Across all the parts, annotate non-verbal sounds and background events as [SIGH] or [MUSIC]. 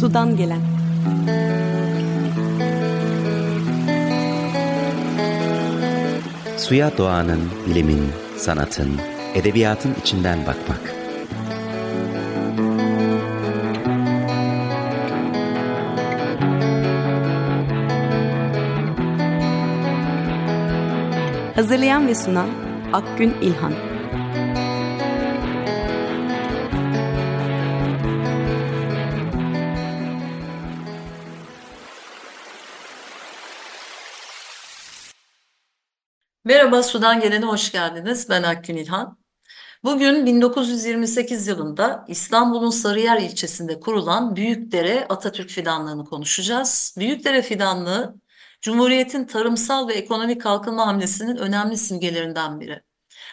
Sudan gelen Suya doğanın, bilimin, sanatın, edebiyatın içinden bakmak. Hazırlayan ve sunan Akgün İlhan Merhaba, Sudan Gelen'e hoş geldiniz. Ben Akgün İlhan. Bugün 1928 yılında İstanbul'un Sarıyer ilçesinde kurulan Büyükdere Atatürk Fidanlığı'nı konuşacağız. Büyükdere Fidanlığı, Cumhuriyet'in tarımsal ve ekonomik kalkınma hamlesinin önemli simgelerinden biri.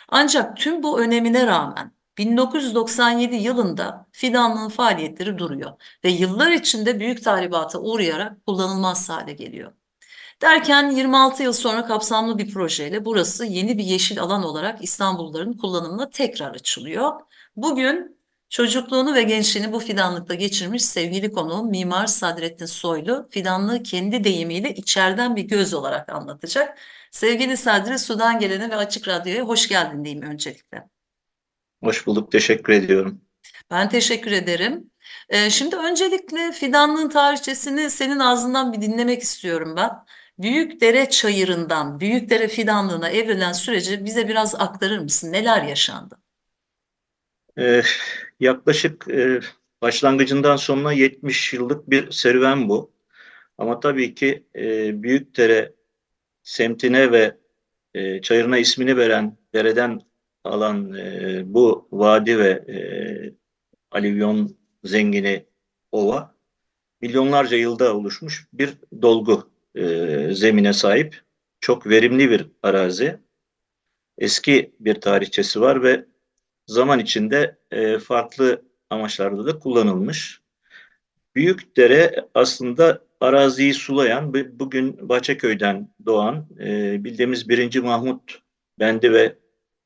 Ancak tüm bu önemine rağmen 1997 yılında fidanlığın faaliyetleri duruyor ve yıllar içinde büyük tahribata uğrayarak kullanılmaz hale geliyor. Derken 26 yıl sonra kapsamlı bir projeyle burası yeni bir yeşil alan olarak İstanbulluların kullanımına tekrar açılıyor. Bugün çocukluğunu ve gençliğini bu fidanlıkta geçirmiş sevgili konuğum Mimar Sadrettin Soylu fidanlığı kendi deyimiyle içeriden bir göz olarak anlatacak. Sevgili Sadri Sudan gelene ve Açık Radyo'ya hoş geldin diyeyim öncelikle. Hoş bulduk, teşekkür ediyorum. Ben teşekkür ederim. Ee, şimdi öncelikle fidanlığın tarihçesini senin ağzından bir dinlemek istiyorum ben. Büyükdere çayırından Büyükdere fidanlığına evrilen süreci bize biraz aktarır mısın? Neler yaşandı? Ee, yaklaşık e, başlangıcından sonuna 70 yıllık bir serüven bu. Ama tabii ki e, Büyükdere semtine ve e, çayırına ismini veren dereden alan e, bu vadi ve e, alivyon zengini ova milyonlarca yılda oluşmuş bir dolgu e, zemine sahip. Çok verimli bir arazi. Eski bir tarihçesi var ve zaman içinde e, farklı amaçlarda da kullanılmış. Büyük dere aslında araziyi sulayan, bugün Bahçeköy'den doğan e, bildiğimiz 1. Mahmut Bendi ve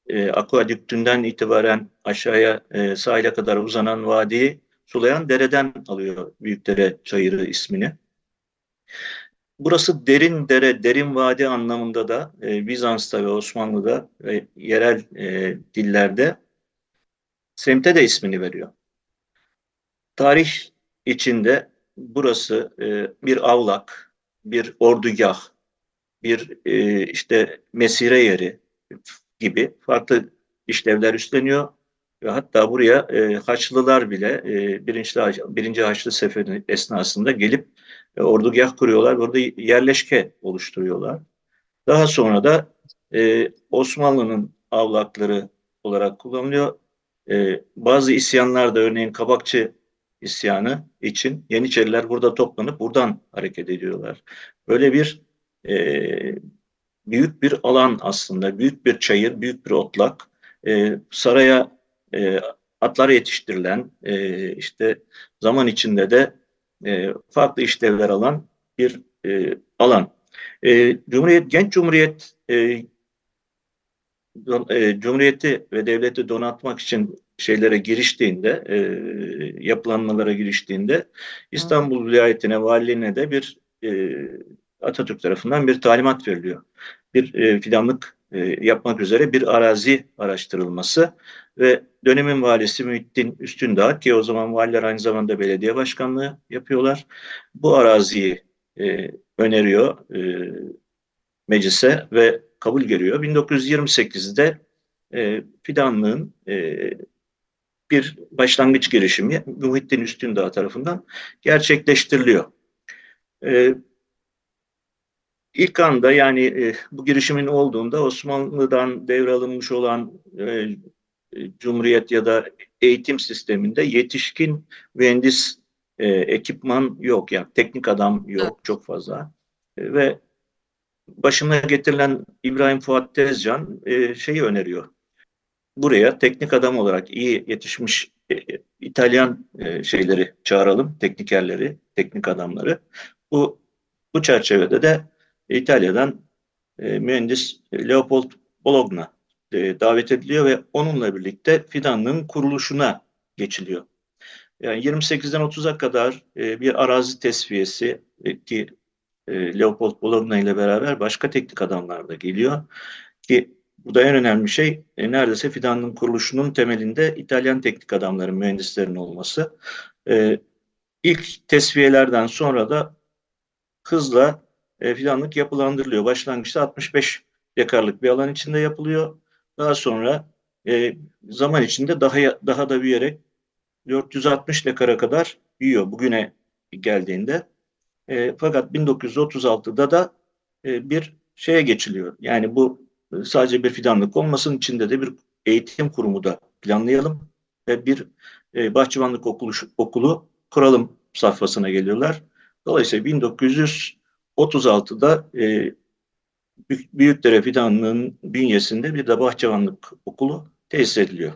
e, Aquadüktünden itibaren aşağıya e, sahile kadar uzanan vadiyi sulayan dereden alıyor Büyükdere Çayırı ismini. Burası derin dere, derin vadi anlamında da e, Bizans'ta ve Osmanlı'da ve yerel e, dillerde semte de ismini veriyor. Tarih içinde burası e, bir avlak, bir ordugah, bir e, işte mesire yeri gibi farklı işlevler üstleniyor ve hatta buraya e, Haçlılar bile e, birinci, birinci Haçlı Seferi esnasında gelip ordugah kuruyorlar. Burada yerleşke oluşturuyorlar. Daha sonra da e, Osmanlı'nın avlakları olarak kullanılıyor. E, bazı isyanlar da örneğin Kabakçı isyanı için Yeniçeriler burada toplanıp buradan hareket ediyorlar. Böyle bir e, büyük bir alan aslında, büyük bir çayır, büyük bir otlak. E, saraya e, atlar yetiştirilen, e, işte zaman içinde de e, farklı işlevler alan bir e, alan. E, Cumhuriyet, Genç Cumhuriyet e, e, Cumhuriyeti ve devleti donatmak için şeylere giriştiğinde, e, yapılanmalara giriştiğinde İstanbul vilayetine, valiliğine de bir e, Atatürk tarafından bir talimat veriliyor. Bir e, fidanlık e, yapmak üzere bir arazi araştırılması ve dönemin valisi Muhittin Üstündağ ki o zaman valiler aynı zamanda belediye başkanlığı yapıyorlar. Bu araziyi e, öneriyor e, meclise ve kabul görüyor. 1928'de e, fidanlığın e, bir başlangıç girişimi Muhittin Üstündağ tarafından gerçekleştiriliyor. E, İlk anda yani e, bu girişimin olduğunda Osmanlı'dan devralınmış olan e, Cumhuriyet ya da eğitim sisteminde yetişkin mühendis e, ekipman yok yani teknik adam yok çok fazla e, ve başına getirilen İbrahim Fuat Tezcan e, şeyi öneriyor. Buraya teknik adam olarak iyi yetişmiş e, İtalyan e, şeyleri çağıralım, teknikerleri, teknik adamları. Bu bu çerçevede de İtalya'dan e, mühendis Leopold Bologna e, davet ediliyor ve onunla birlikte fidanlığın kuruluşuna geçiliyor. Yani 28'den 30'a kadar e, bir arazi tesviyesi e, ki Leopold Bologna ile beraber başka teknik adamlar da geliyor. Ki bu da en önemli şey neredeyse fidanın kuruluşunun temelinde İtalyan teknik adamların, mühendislerin olması. E, ilk tesviyelerden sonra da hızla fidanlık yapılandırılıyor. Başlangıçta 65 dekarlık bir alan içinde yapılıyor. Daha sonra e, zaman içinde daha daha da büyüyerek 460 dekara kadar büyüyor bugüne geldiğinde. E, fakat 1936'da da e, bir şeye geçiliyor. Yani bu e, sadece bir fidanlık olmasın içinde de bir eğitim kurumu da planlayalım ve bir e, bahçıvanlık okulu, okulu kuralım safhasına geliyorlar. Dolayısıyla 1936'da e, Büyükdere Fidanlığı'nın bünyesinde bir de bahçıvanlık okulu tesis ediliyor.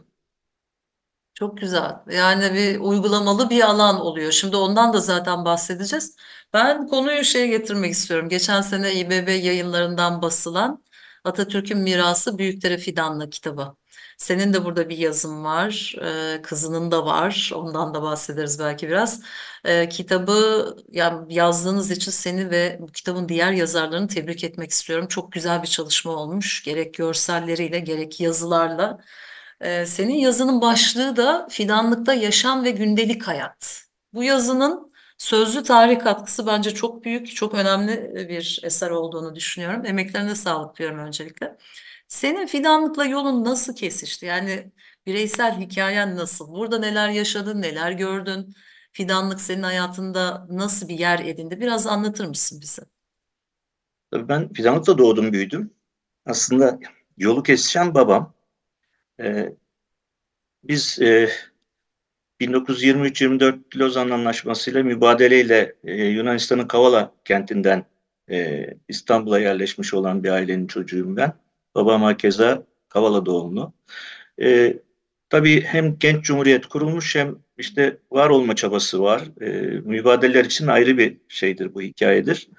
Çok güzel. Yani bir uygulamalı bir alan oluyor. Şimdi ondan da zaten bahsedeceğiz. Ben konuyu şeye getirmek istiyorum. Geçen sene İBB yayınlarından basılan Atatürk'ün Mirası Büyükdere Fidanlığı kitabı. Senin de burada bir yazın var, e, kızının da var. Ondan da bahsederiz belki biraz. E, kitabı yani yazdığınız için seni ve bu kitabın diğer yazarlarını tebrik etmek istiyorum. Çok güzel bir çalışma olmuş. Gerek görselleriyle gerek yazılarla. E, senin yazının başlığı da Fidanlıkta Yaşam ve Gündelik Hayat. Bu yazının sözlü tarih katkısı bence çok büyük, çok önemli bir eser olduğunu düşünüyorum. Emeklerine sağlık diyorum öncelikle. Senin fidanlıkla yolun nasıl kesişti? Yani bireysel hikayen nasıl? Burada neler yaşadın, neler gördün? Fidanlık senin hayatında nasıl bir yer edindi? Biraz anlatır mısın bize? Tabii ben fidanlıkta doğdum, büyüdüm. Aslında yolu kesişen babam. Ee, biz e, 1923-24 Lozan Anlaşması mübadeleyle e, Yunanistan'ın Kavala kentinden e, İstanbul'a yerleşmiş olan bir ailenin çocuğuyum ben. Babam keza Kavala doğumlu. E, tabii hem genç cumhuriyet kurulmuş hem işte var olma çabası var. E, mübadeleler için ayrı bir şeydir bu hikayedir.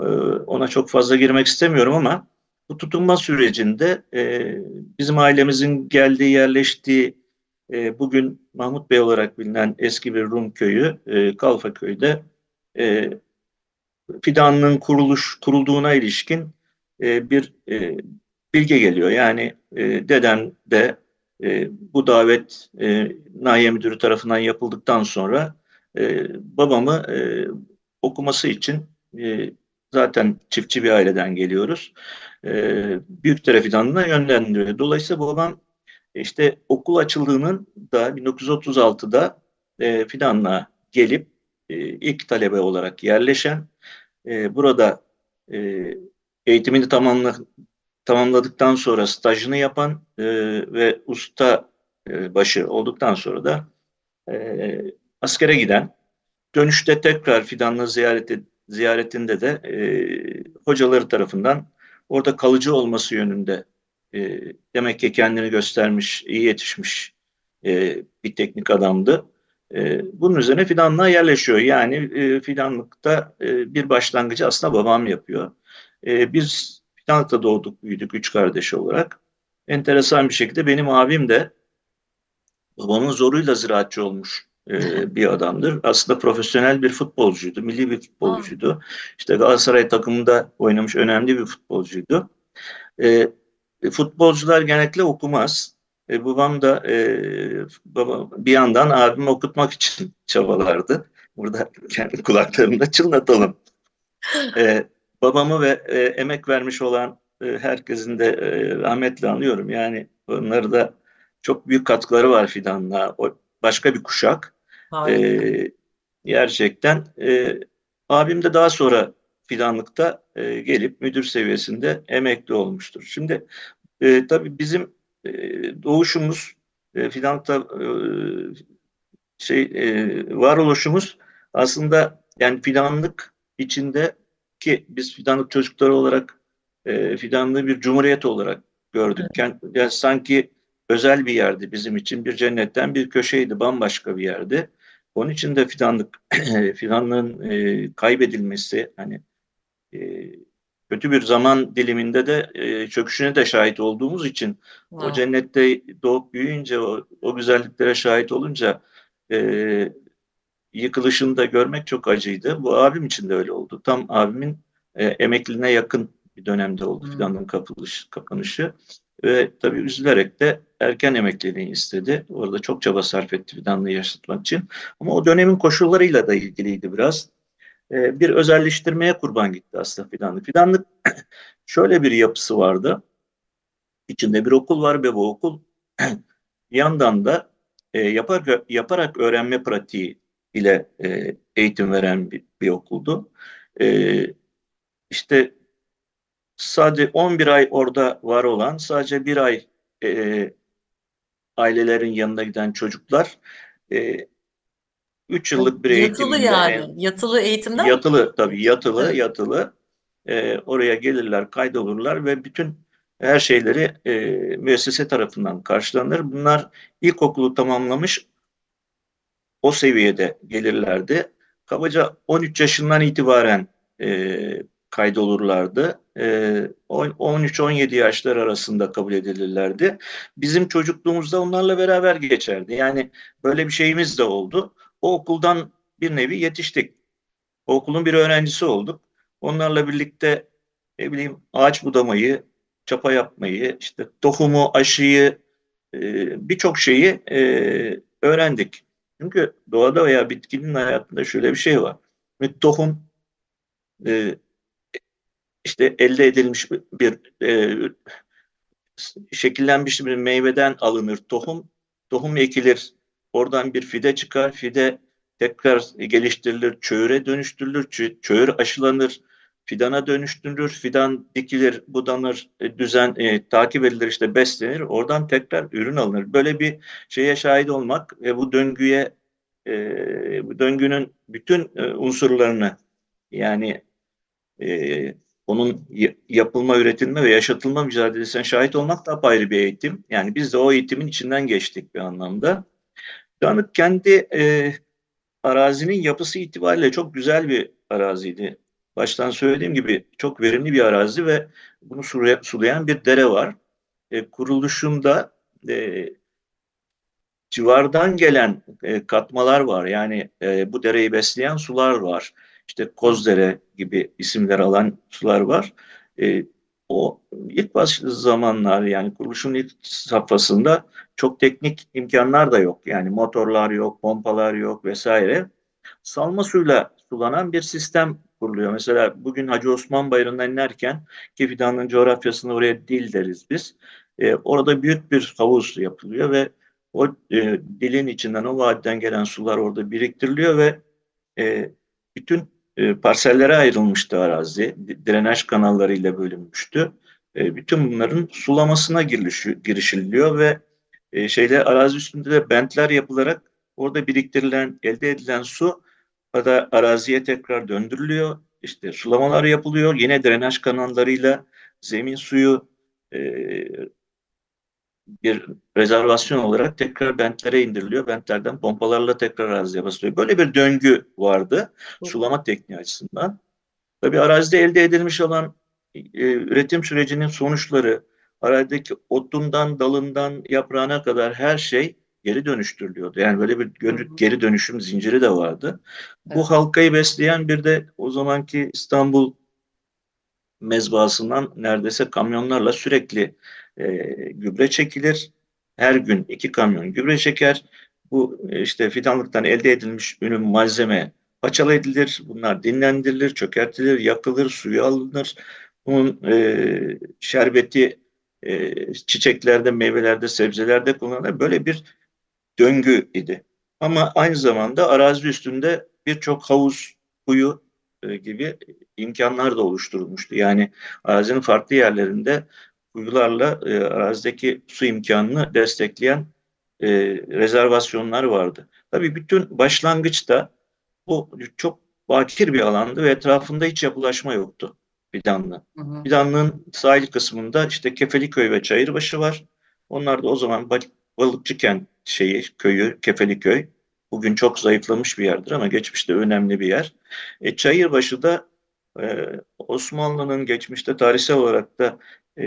E, ona çok fazla girmek istemiyorum ama bu tutunma sürecinde e, bizim ailemizin geldiği, yerleştiği e, bugün Mahmut Bey olarak bilinen eski bir Rum köyü e, Kalfaköy'de e, fidanlığın kuruluş kurulduğuna ilişkin e, bir e, bilgi geliyor. Yani e, dedem de e, bu davet e, Nahiye Müdürü tarafından yapıldıktan sonra e, babamı e, okuması için e, zaten çiftçi bir aileden geliyoruz. E, Büyükdere Fidanlığı'na yönlendiriyor. Dolayısıyla babam işte okul açıldığının da 1936'da e, Fidanlığa gelip e, ilk talebe olarak yerleşen, e, burada e, eğitimini tamamla, tamamladıktan sonra stajını yapan e, ve usta e, başı olduktan sonra da e, askere giden, dönüşte tekrar Fidanlı ziyareti, ziyaretinde de e, hocaları tarafından orada kalıcı olması yönünde e, demek ki kendini göstermiş, iyi yetişmiş e, bir teknik adamdı. E, bunun üzerine fidanlığa yerleşiyor. Yani e, fidanlıkta e, bir başlangıcı aslında babam yapıyor. E, biz Fidanlık'ta doğduk, büyüdük üç kardeş olarak. Enteresan bir şekilde benim abim de babamın zoruyla ziraatçı olmuş e, [LAUGHS] bir adamdır. Aslında profesyonel bir futbolcuydu, milli bir futbolcuydu. İşte Galatasaray takımında oynamış önemli bir futbolcuydu. E, futbolcular genellikle okumaz. E, babam da e, babam, bir yandan abimi okutmak için [LAUGHS] çabalardı. Burada kendi kulaklarında çınlatalım. E, babamı ve e, emek vermiş olan e, herkesin de e, rahmetle anıyorum. Yani onları da çok büyük katkıları var Fidan'la. O başka bir kuşak. E, gerçekten e, abim de daha sonra fidanlıkta e, gelip müdür seviyesinde emekli olmuştur. Şimdi e, tabii bizim e, doğuşumuz e, fidanlıkta e, şey e, varoluşumuz aslında yani fidanlık içinde ki biz fidanlık çocukları olarak e, fidanlığı bir cumhuriyet olarak gördük. Evet. Yani sanki özel bir yerdi bizim için bir cennetten bir köşeydi bambaşka bir yerdi. Onun için de fidanlık [CLEARS THROAT] fidanlığın e, kaybedilmesi hani e, kötü bir zaman diliminde de e, çöküşüne de şahit olduğumuz için wow. o cennette doğup büyüyünce o, o güzelliklere şahit olunca e, yıkılışını da görmek çok acıydı. Bu abim için de öyle oldu. Tam abimin e, emekliliğine yakın bir dönemde oldu hmm. fidanlığın kapılış, kapanışı. Ve tabii üzülerek de erken emekliliğini istedi. Orada çok çaba sarf etti fidanlığı yaşatmak için. Ama o dönemin koşullarıyla da ilgiliydi biraz. Ee, bir özelleştirmeye kurban gitti aslında fidanlık. Fidanlık [CLEARS THROAT] şöyle bir yapısı vardı. İçinde bir okul var ve bu okul [CLEARS THROAT] yandan da e, yapar, yaparak öğrenme pratiği ile e, eğitim veren bir, bir okuldu. E, işte sadece 11 ay orada var olan, sadece bir ay e, ailelerin yanına giden çocuklar e, 3 yıllık bir eğitim. Yatılı yani. Yatılı eğitimden Yatılı tabii yatılı evet. yatılı. E, oraya gelirler, kaydolurlar ve bütün her şeyleri e, müessese tarafından karşılanır. Bunlar ilkokulu tamamlamış o seviyede gelirlerdi. Kabaca 13 yaşından itibaren e, kaydolurlardı. E, 13-17 yaşlar arasında kabul edilirlerdi. Bizim çocukluğumuzda onlarla beraber geçerdi. Yani böyle bir şeyimiz de oldu. O okuldan bir nevi yetiştik. O okulun bir öğrencisi olduk. Onlarla birlikte ne bileyim ağaç budamayı, çapa yapmayı, işte tohumu, aşıyı, e, birçok şeyi e, öğrendik. Çünkü doğada veya bitkinin hayatında şöyle bir şey var. Bir tohum e, işte elde edilmiş bir, e, şekillenmiş bir meyveden alınır tohum. Tohum ekilir. Oradan bir fide çıkar. Fide tekrar geliştirilir, çöğüre dönüştürülür, çöğür aşılanır, fidana dönüştürülür, fidan dikilir, budanır, e, düzen e, takip edilir, işte beslenir. Oradan tekrar ürün alınır. Böyle bir şeye şahit olmak ve bu döngüye e, bu döngünün bütün e, unsurlarını yani e, onun yapılma, üretilme ve yaşatılma mücadelesine şahit olmak da ayrı bir eğitim. Yani biz de o eğitimin içinden geçtik bir anlamda. Yani kendi e, arazinin yapısı itibariyle çok güzel bir araziydi. Baştan söylediğim gibi çok verimli bir arazi ve bunu sulayan bir dere var. E, kuruluşunda e, civardan gelen e, katmalar var. Yani e, bu dereyi besleyen sular var. İşte Kozdere gibi isimler alan sular var. E, o ilk baş zamanlar yani kuruluşun ilk safhasında çok teknik imkanlar da yok. Yani motorlar yok, pompalar yok vesaire. Salma suyla sulanan bir sistem kuruluyor. Mesela bugün Hacı Osman Bayırı'ndan inerken ki fidanlığın coğrafyasında oraya dil deriz biz. E, orada büyük bir havuz yapılıyor ve o e, dilin içinden o vadiden gelen sular orada biriktiriliyor ve e, bütün e, parsellere ayrılmıştı arazi. Drenaj kanallarıyla bölünmüştü. E, bütün bunların sulamasına girişiliyor ve e, şeyde arazi üstünde de bentler yapılarak orada biriktirilen, elde edilen su da araziye tekrar döndürülüyor. İşte sulamalar yapılıyor. Yine drenaj kanallarıyla zemin suyu e, bir rezervasyon olarak tekrar bentlere indiriliyor. Bentlerden pompalarla tekrar araziye basılıyor. Böyle bir döngü vardı sulama tekniği açısından. Tabi arazide elde edilmiş olan e, üretim sürecinin sonuçları, arazideki otundan, dalından, yaprağına kadar her şey geri dönüştürülüyordu. Yani böyle bir geri dönüşüm zinciri de vardı. Evet. Bu halkayı besleyen bir de o zamanki İstanbul mezbahasından neredeyse kamyonlarla sürekli e, gübre çekilir. Her gün iki kamyon gübre çeker. Bu e, işte fidanlıktan elde edilmiş ürün malzeme paçalı edilir. Bunlar dinlendirilir, çökertilir, yakılır, suyu alınır. Bunun e, şerbeti e, çiçeklerde, meyvelerde, sebzelerde kullanılır. Böyle bir döngü idi. Ama aynı zamanda arazi üstünde birçok havuz, kuyu e, gibi imkanlar da oluşturulmuştu. Yani arazinin farklı yerlerinde kuyularla e, arazideki su imkanını destekleyen e, rezervasyonlar vardı. Tabii bütün başlangıçta bu çok bakir bir alandı ve etrafında hiç yapılaşma yoktu Fidanlı. Hı Fidanlı'nın sahil kısmında işte Kefeliköy ve Çayırbaşı var. Onlar da o zaman balıkçı kent şeyi, köyü, Kefeliköy. Bugün çok zayıflamış bir yerdir ama geçmişte önemli bir yer. E, Çayırbaşı da e, Osmanlı'nın geçmişte tarihsel olarak da e,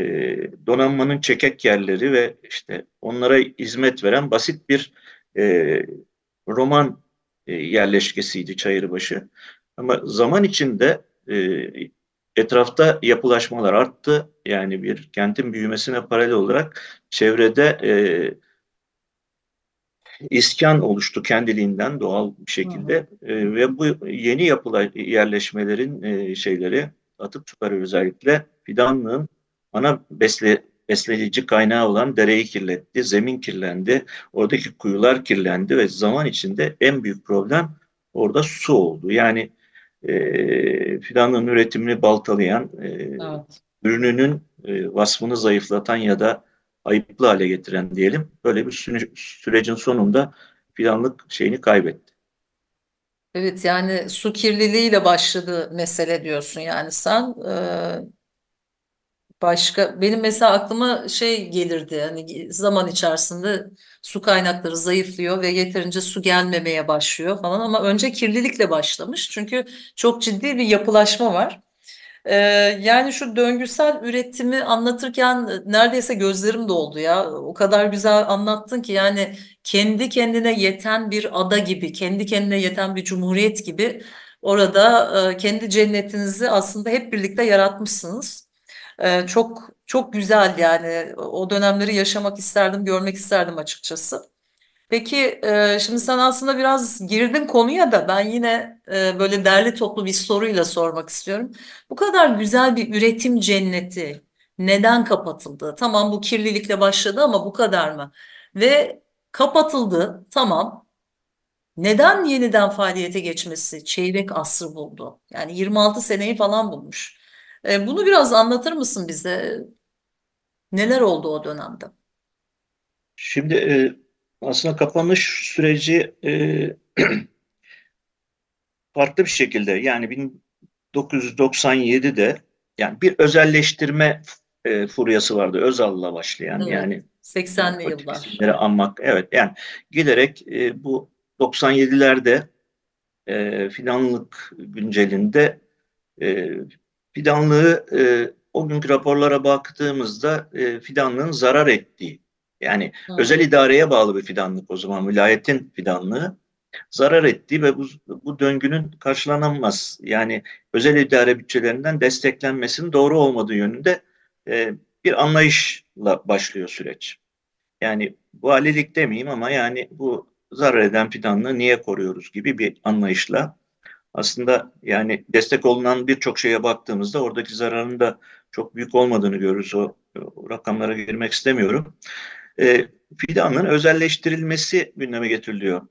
donanmanın çekek yerleri ve işte onlara hizmet veren basit bir e, roman e, yerleşkesiydi Çayırbaşı. Ama zaman içinde e, etrafta yapılaşmalar arttı. Yani bir kentin büyümesine paralel olarak çevrede e, iskan oluştu kendiliğinden doğal bir şekilde e, ve bu yeni yapılan yerleşmelerin e, şeyleri atık suları özellikle fidanlığın ana besle, besleyici kaynağı olan dereyi kirletti, zemin kirlendi, oradaki kuyular kirlendi ve zaman içinde en büyük problem orada su oldu. Yani e, fidanlığın üretimini baltalayan, e, evet. ürününün e, vasfını zayıflatan ya da ayıplı hale getiren diyelim. Böyle bir sü sürecin sonunda fidanlık şeyini kaybetti. Evet yani su kirliliğiyle başladı mesele diyorsun yani sen. Ee, başka benim mesela aklıma şey gelirdi hani zaman içerisinde su kaynakları zayıflıyor ve yeterince su gelmemeye başlıyor falan ama önce kirlilikle başlamış çünkü çok ciddi bir yapılaşma var. Ee, yani şu döngüsel üretimi anlatırken neredeyse gözlerim doldu ya. O kadar güzel anlattın ki yani kendi kendine yeten bir ada gibi, kendi kendine yeten bir cumhuriyet gibi orada e, kendi cennetinizi aslında hep birlikte yaratmışsınız. E, çok çok güzel yani o dönemleri yaşamak isterdim, görmek isterdim açıkçası. Peki e, şimdi sen aslında biraz girdin konuya da ben yine e, böyle derli toplu bir soruyla sormak istiyorum. Bu kadar güzel bir üretim cenneti neden kapatıldı? Tamam bu kirlilikle başladı ama bu kadar mı? Ve kapatıldı tamam. Neden yeniden faaliyete geçmesi çeyrek asrı buldu? Yani 26 seneyi falan bulmuş. E, bunu biraz anlatır mısın bize? Neler oldu o dönemde? Şimdi aslında kapanış süreci e, [CLEARS THROAT] farklı bir şekilde yani 1997'de yani bir özelleştirme e, furyası vardı Özal'la başlayan evet, yani 80'li yıllar. anmak evet yani giderek e, bu 97'lerde e, fidanlık güncelinde e, fidanlığı e, o günkü raporlara baktığımızda e, fidanlığın zarar ettiği yani Hı. özel idareye bağlı bir fidanlık o zaman vilayetin fidanlığı zarar etti ve bu, bu döngünün karşılanamaz yani özel idare bütçelerinden desteklenmesinin doğru olmadığı yönünde e, bir anlayışla başlıyor süreç. Yani bu valilik demeyeyim ama yani bu zarar eden fidanlığı niye koruyoruz gibi bir anlayışla aslında yani destek olunan birçok şeye baktığımızda oradaki zararın da çok büyük olmadığını görürüz. O, o rakamlara girmek istemiyorum e, fidanlığın özelleştirilmesi gündeme getiriliyor.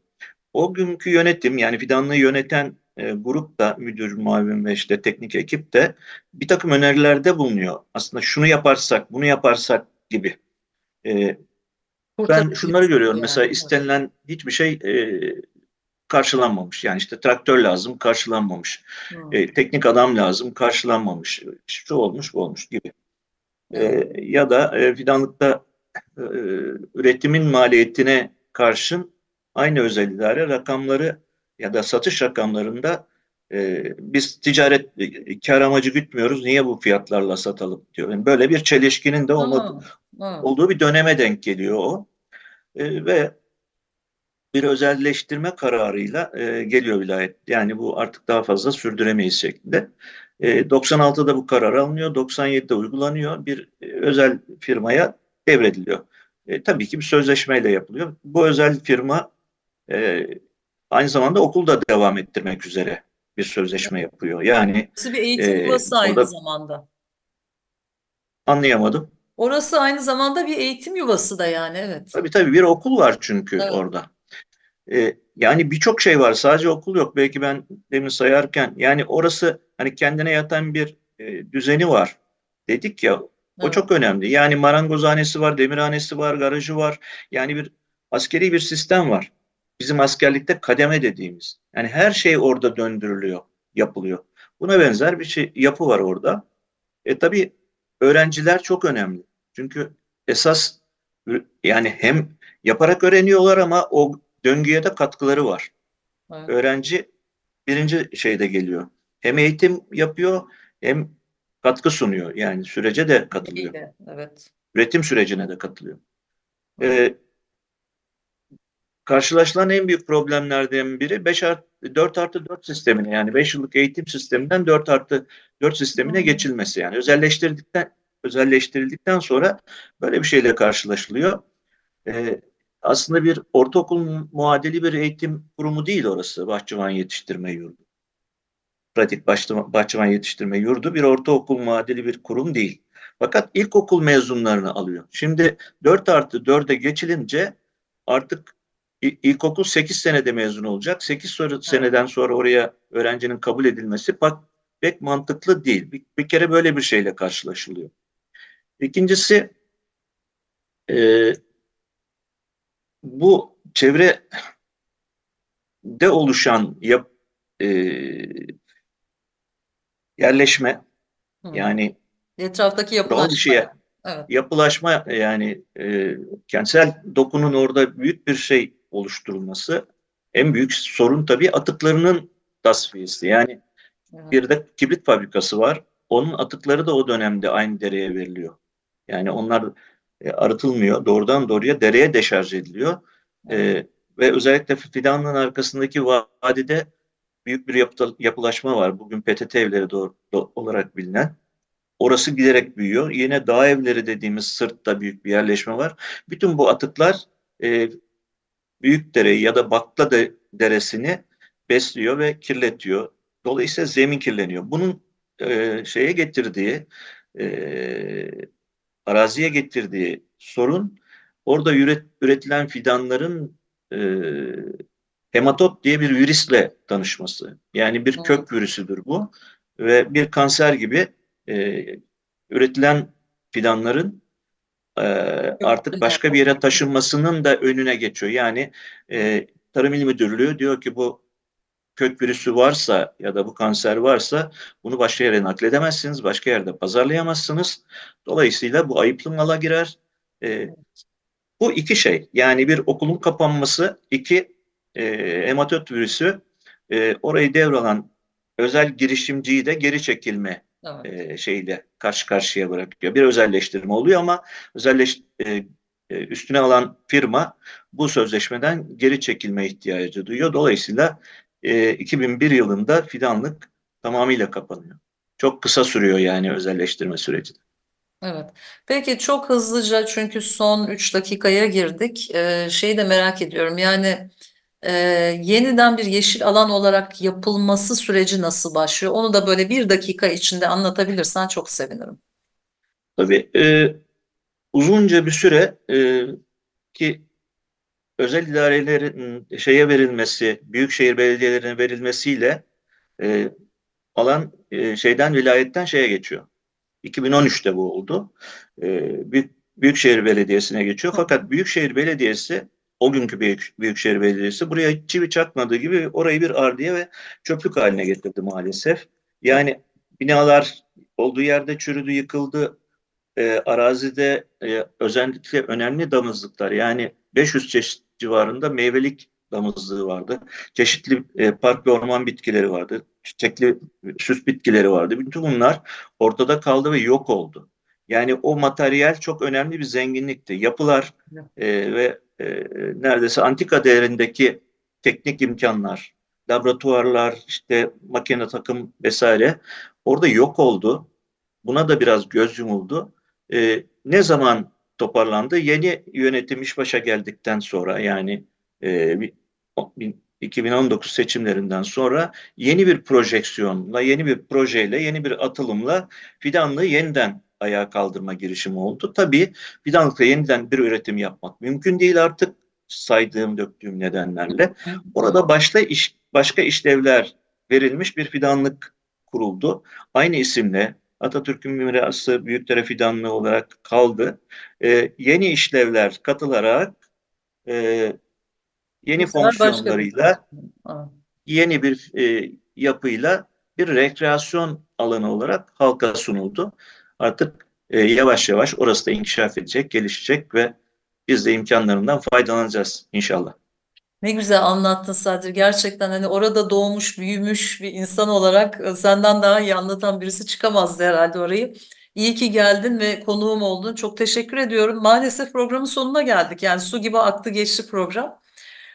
O günkü yönetim yani fidanlığı yöneten e, grup da müdür, muavin ve işte teknik ekip de bir takım önerilerde bulunuyor. Aslında şunu yaparsak, bunu yaparsak gibi. E, ben şunları görüyorum. Yani. Mesela istenilen hiçbir şey e, karşılanmamış. Yani işte traktör lazım, karşılanmamış. Hmm. E, teknik adam lazım, karşılanmamış. Şu olmuş, bu olmuş gibi. E, ya da e, fidanlıkta e, üretimin maliyetine karşın aynı özel idare rakamları ya da satış rakamlarında e, biz ticaret e, kar amacı gütmüyoruz niye bu fiyatlarla satalım diyor. Yani böyle bir çelişkinin de olmadı, olduğu bir döneme denk geliyor o. E, ve bir özelleştirme kararıyla e, geliyor vilayet. Yani bu artık daha fazla sürdüremeyiz şeklinde. E, 96'da bu karar alınıyor, 97'de uygulanıyor. Bir e, özel firmaya devrediliyor. E, tabii ki bir sözleşmeyle yapılıyor. Bu özel firma e, aynı zamanda okulda devam ettirmek üzere bir sözleşme yapıyor. Yani Orası bir eğitim e, yuvası aynı orada, zamanda. Anlayamadım. Orası aynı zamanda bir eğitim yuvası da yani evet. Tabii tabii bir okul var çünkü evet. orada. E, yani birçok şey var sadece okul yok. Belki ben demin sayarken yani orası hani kendine yatan bir e, düzeni var. Dedik ya o evet. çok önemli. Yani marangozhanesi var, demirhanesi var, garajı var. Yani bir askeri bir sistem var. Bizim askerlikte kademe dediğimiz. Yani her şey orada döndürülüyor, yapılıyor. Buna benzer bir şey yapı var orada. E tabii öğrenciler çok önemli. Çünkü esas yani hem yaparak öğreniyorlar ama o döngüye de katkıları var. Evet. Öğrenci birinci şeyde geliyor. Hem eğitim yapıyor hem katkı sunuyor. Yani sürece de katılıyor. evet. Üretim sürecine de katılıyor. Ee, karşılaşılan en büyük problemlerden biri 5 artı, 4 artı 4 sistemine yani 5 yıllık eğitim sisteminden 4 artı 4 sistemine geçilmesi yani özelleştirdikten özelleştirildikten sonra böyle bir şeyle karşılaşılıyor. Ee, aslında bir ortaokul muadili bir eğitim kurumu değil orası bahçıvan yetiştirme yurdu. Pratik bahçıvan yetiştirme yurdu bir ortaokul muadili bir kurum değil. Fakat ilkokul mezunlarını alıyor. Şimdi 4 artı 4'e geçilince artık ilkokul 8 senede mezun olacak. 8 sonra, seneden sonra oraya öğrencinin kabul edilmesi pek mantıklı değil. Bir, bir kere böyle bir şeyle karşılaşılıyor. İkincisi e, bu çevre de oluşan yap, e, yerleşme Hı. yani etraftaki yapılaşma. Şeye, evet. Yapılaşma yani e, kentsel dokunun orada büyük bir şey oluşturulması en büyük sorun tabii atıklarının tasfiyesi. Yani evet. bir de kibrit fabrikası var. Onun atıkları da o dönemde aynı dereye veriliyor. Yani onlar e, arıtılmıyor. Doğrudan doğruya dereye deşarj ediliyor. E, ve özellikle fidanlığın arkasındaki vadide büyük bir yapı, yapılaşma var. Bugün PTT evleri doğru, do, olarak bilinen. Orası giderek büyüyor. Yine dağ evleri dediğimiz sırtta büyük bir yerleşme var. Bütün bu atıklar e, büyük dereyi ya da Bakla de, deresini besliyor ve kirletiyor. Dolayısıyla zemin kirleniyor. Bunun e, şeye getirdiği e, araziye getirdiği sorun orada üret, üretilen fidanların e, hematop diye bir virüsle tanışması. Yani bir kök virüsüdür bu ve bir kanser gibi e, üretilen fidanların e, artık başka bir yere taşınmasının da önüne geçiyor. Yani e, Tarım İl Müdürlüğü diyor ki bu kök virüsü varsa ya da bu kanser varsa bunu başka yere nakledemezsiniz, başka yerde pazarlayamazsınız. Dolayısıyla bu ayıplı mala girer. E, bu iki şey yani bir okulun kapanması, iki e, hematot virüsü e, orayı devralan özel girişimciyi de geri çekilme evet. e, şeyle karşı karşıya bırakıyor. Bir özelleştirme oluyor ama özelleş, e, e üstüne alan firma bu sözleşmeden geri çekilme ihtiyacı duyuyor. Dolayısıyla e, 2001 yılında fidanlık tamamıyla kapanıyor. Çok kısa sürüyor yani özelleştirme süreci. Evet. Peki çok hızlıca çünkü son 3 dakikaya girdik. Ee, şeyi de merak ediyorum. Yani e, yeniden bir yeşil alan olarak yapılması süreci nasıl başlıyor? Onu da böyle bir dakika içinde anlatabilirsen çok sevinirim. Tabii e, uzunca bir süre e, ki özel idarelerin şeye verilmesi, büyükşehir belediyelerine verilmesiyle e, alan e, şeyden vilayetten şeye geçiyor. 2013'te bu oldu. E, Büyük, Büyükşehir Belediyesi'ne geçiyor. Fakat Büyükşehir Belediyesi o günkü Büyük, Büyükşehir Belediyesi buraya çivi çakmadığı gibi orayı bir ardiye ve çöplük haline getirdi maalesef. Yani binalar olduğu yerde çürüdü, yıkıldı. E, arazide e, özellikle önemli damızlıklar yani 500 çeşit civarında meyvelik damızlığı vardı. Çeşitli e, park ve orman bitkileri vardı. Çiçekli süs bitkileri vardı. Bütün bunlar ortada kaldı ve yok oldu. Yani o materyal çok önemli bir zenginlikti. Yapılar e, ve e, neredeyse antika değerindeki teknik imkanlar, laboratuvarlar, işte makine takım vesaire orada yok oldu. Buna da biraz göz yumuldu. E, ne zaman toparlandı? Yeni yönetim iş başa geldikten sonra yani e, 2019 seçimlerinden sonra yeni bir projeksiyonla, yeni bir projeyle, yeni bir atılımla fidanlığı yeniden ayağa kaldırma girişimi oldu. Tabii fidanlıkla yeniden bir üretim yapmak mümkün değil artık saydığım, döktüğüm nedenlerle. Orada başta iş, başka işlevler verilmiş bir fidanlık kuruldu. Aynı isimle Atatürk'ün mirası Büyükdere Fidanlığı olarak kaldı. Ee, yeni işlevler katılarak e, yeni Mesela fonksiyonlarıyla bir... yeni bir e, yapıyla bir rekreasyon alanı olarak halka sunuldu. Artık e, yavaş yavaş orası da inkişaf edecek, gelişecek ve biz de imkanlarından faydalanacağız inşallah. Ne güzel anlattın Sadri. Gerçekten hani orada doğmuş, büyümüş bir insan olarak e, senden daha iyi anlatan birisi çıkamazdı herhalde orayı. İyi ki geldin ve konuğum oldun. Çok teşekkür ediyorum. Maalesef programın sonuna geldik. Yani su gibi aktı geçti program.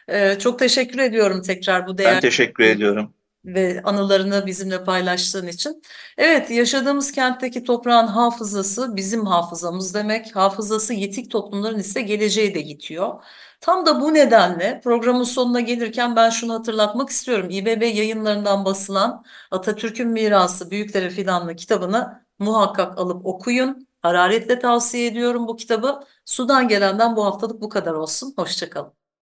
Ee, çok teşekkür ediyorum tekrar bu Ben değerli teşekkür ediyorum. Ve anılarını bizimle paylaştığın için. Evet, yaşadığımız kentteki toprağın hafızası bizim hafızamız demek. Hafızası yitik toplumların ise geleceği de yitiyor. Tam da bu nedenle programın sonuna gelirken ben şunu hatırlatmak istiyorum. İBB yayınlarından basılan Atatürk'ün Mirası Büyüklere Fidanlı kitabını muhakkak alıp okuyun. Hararetle tavsiye ediyorum bu kitabı. Sudan gelenden bu haftalık bu kadar olsun. Hoşçakalın.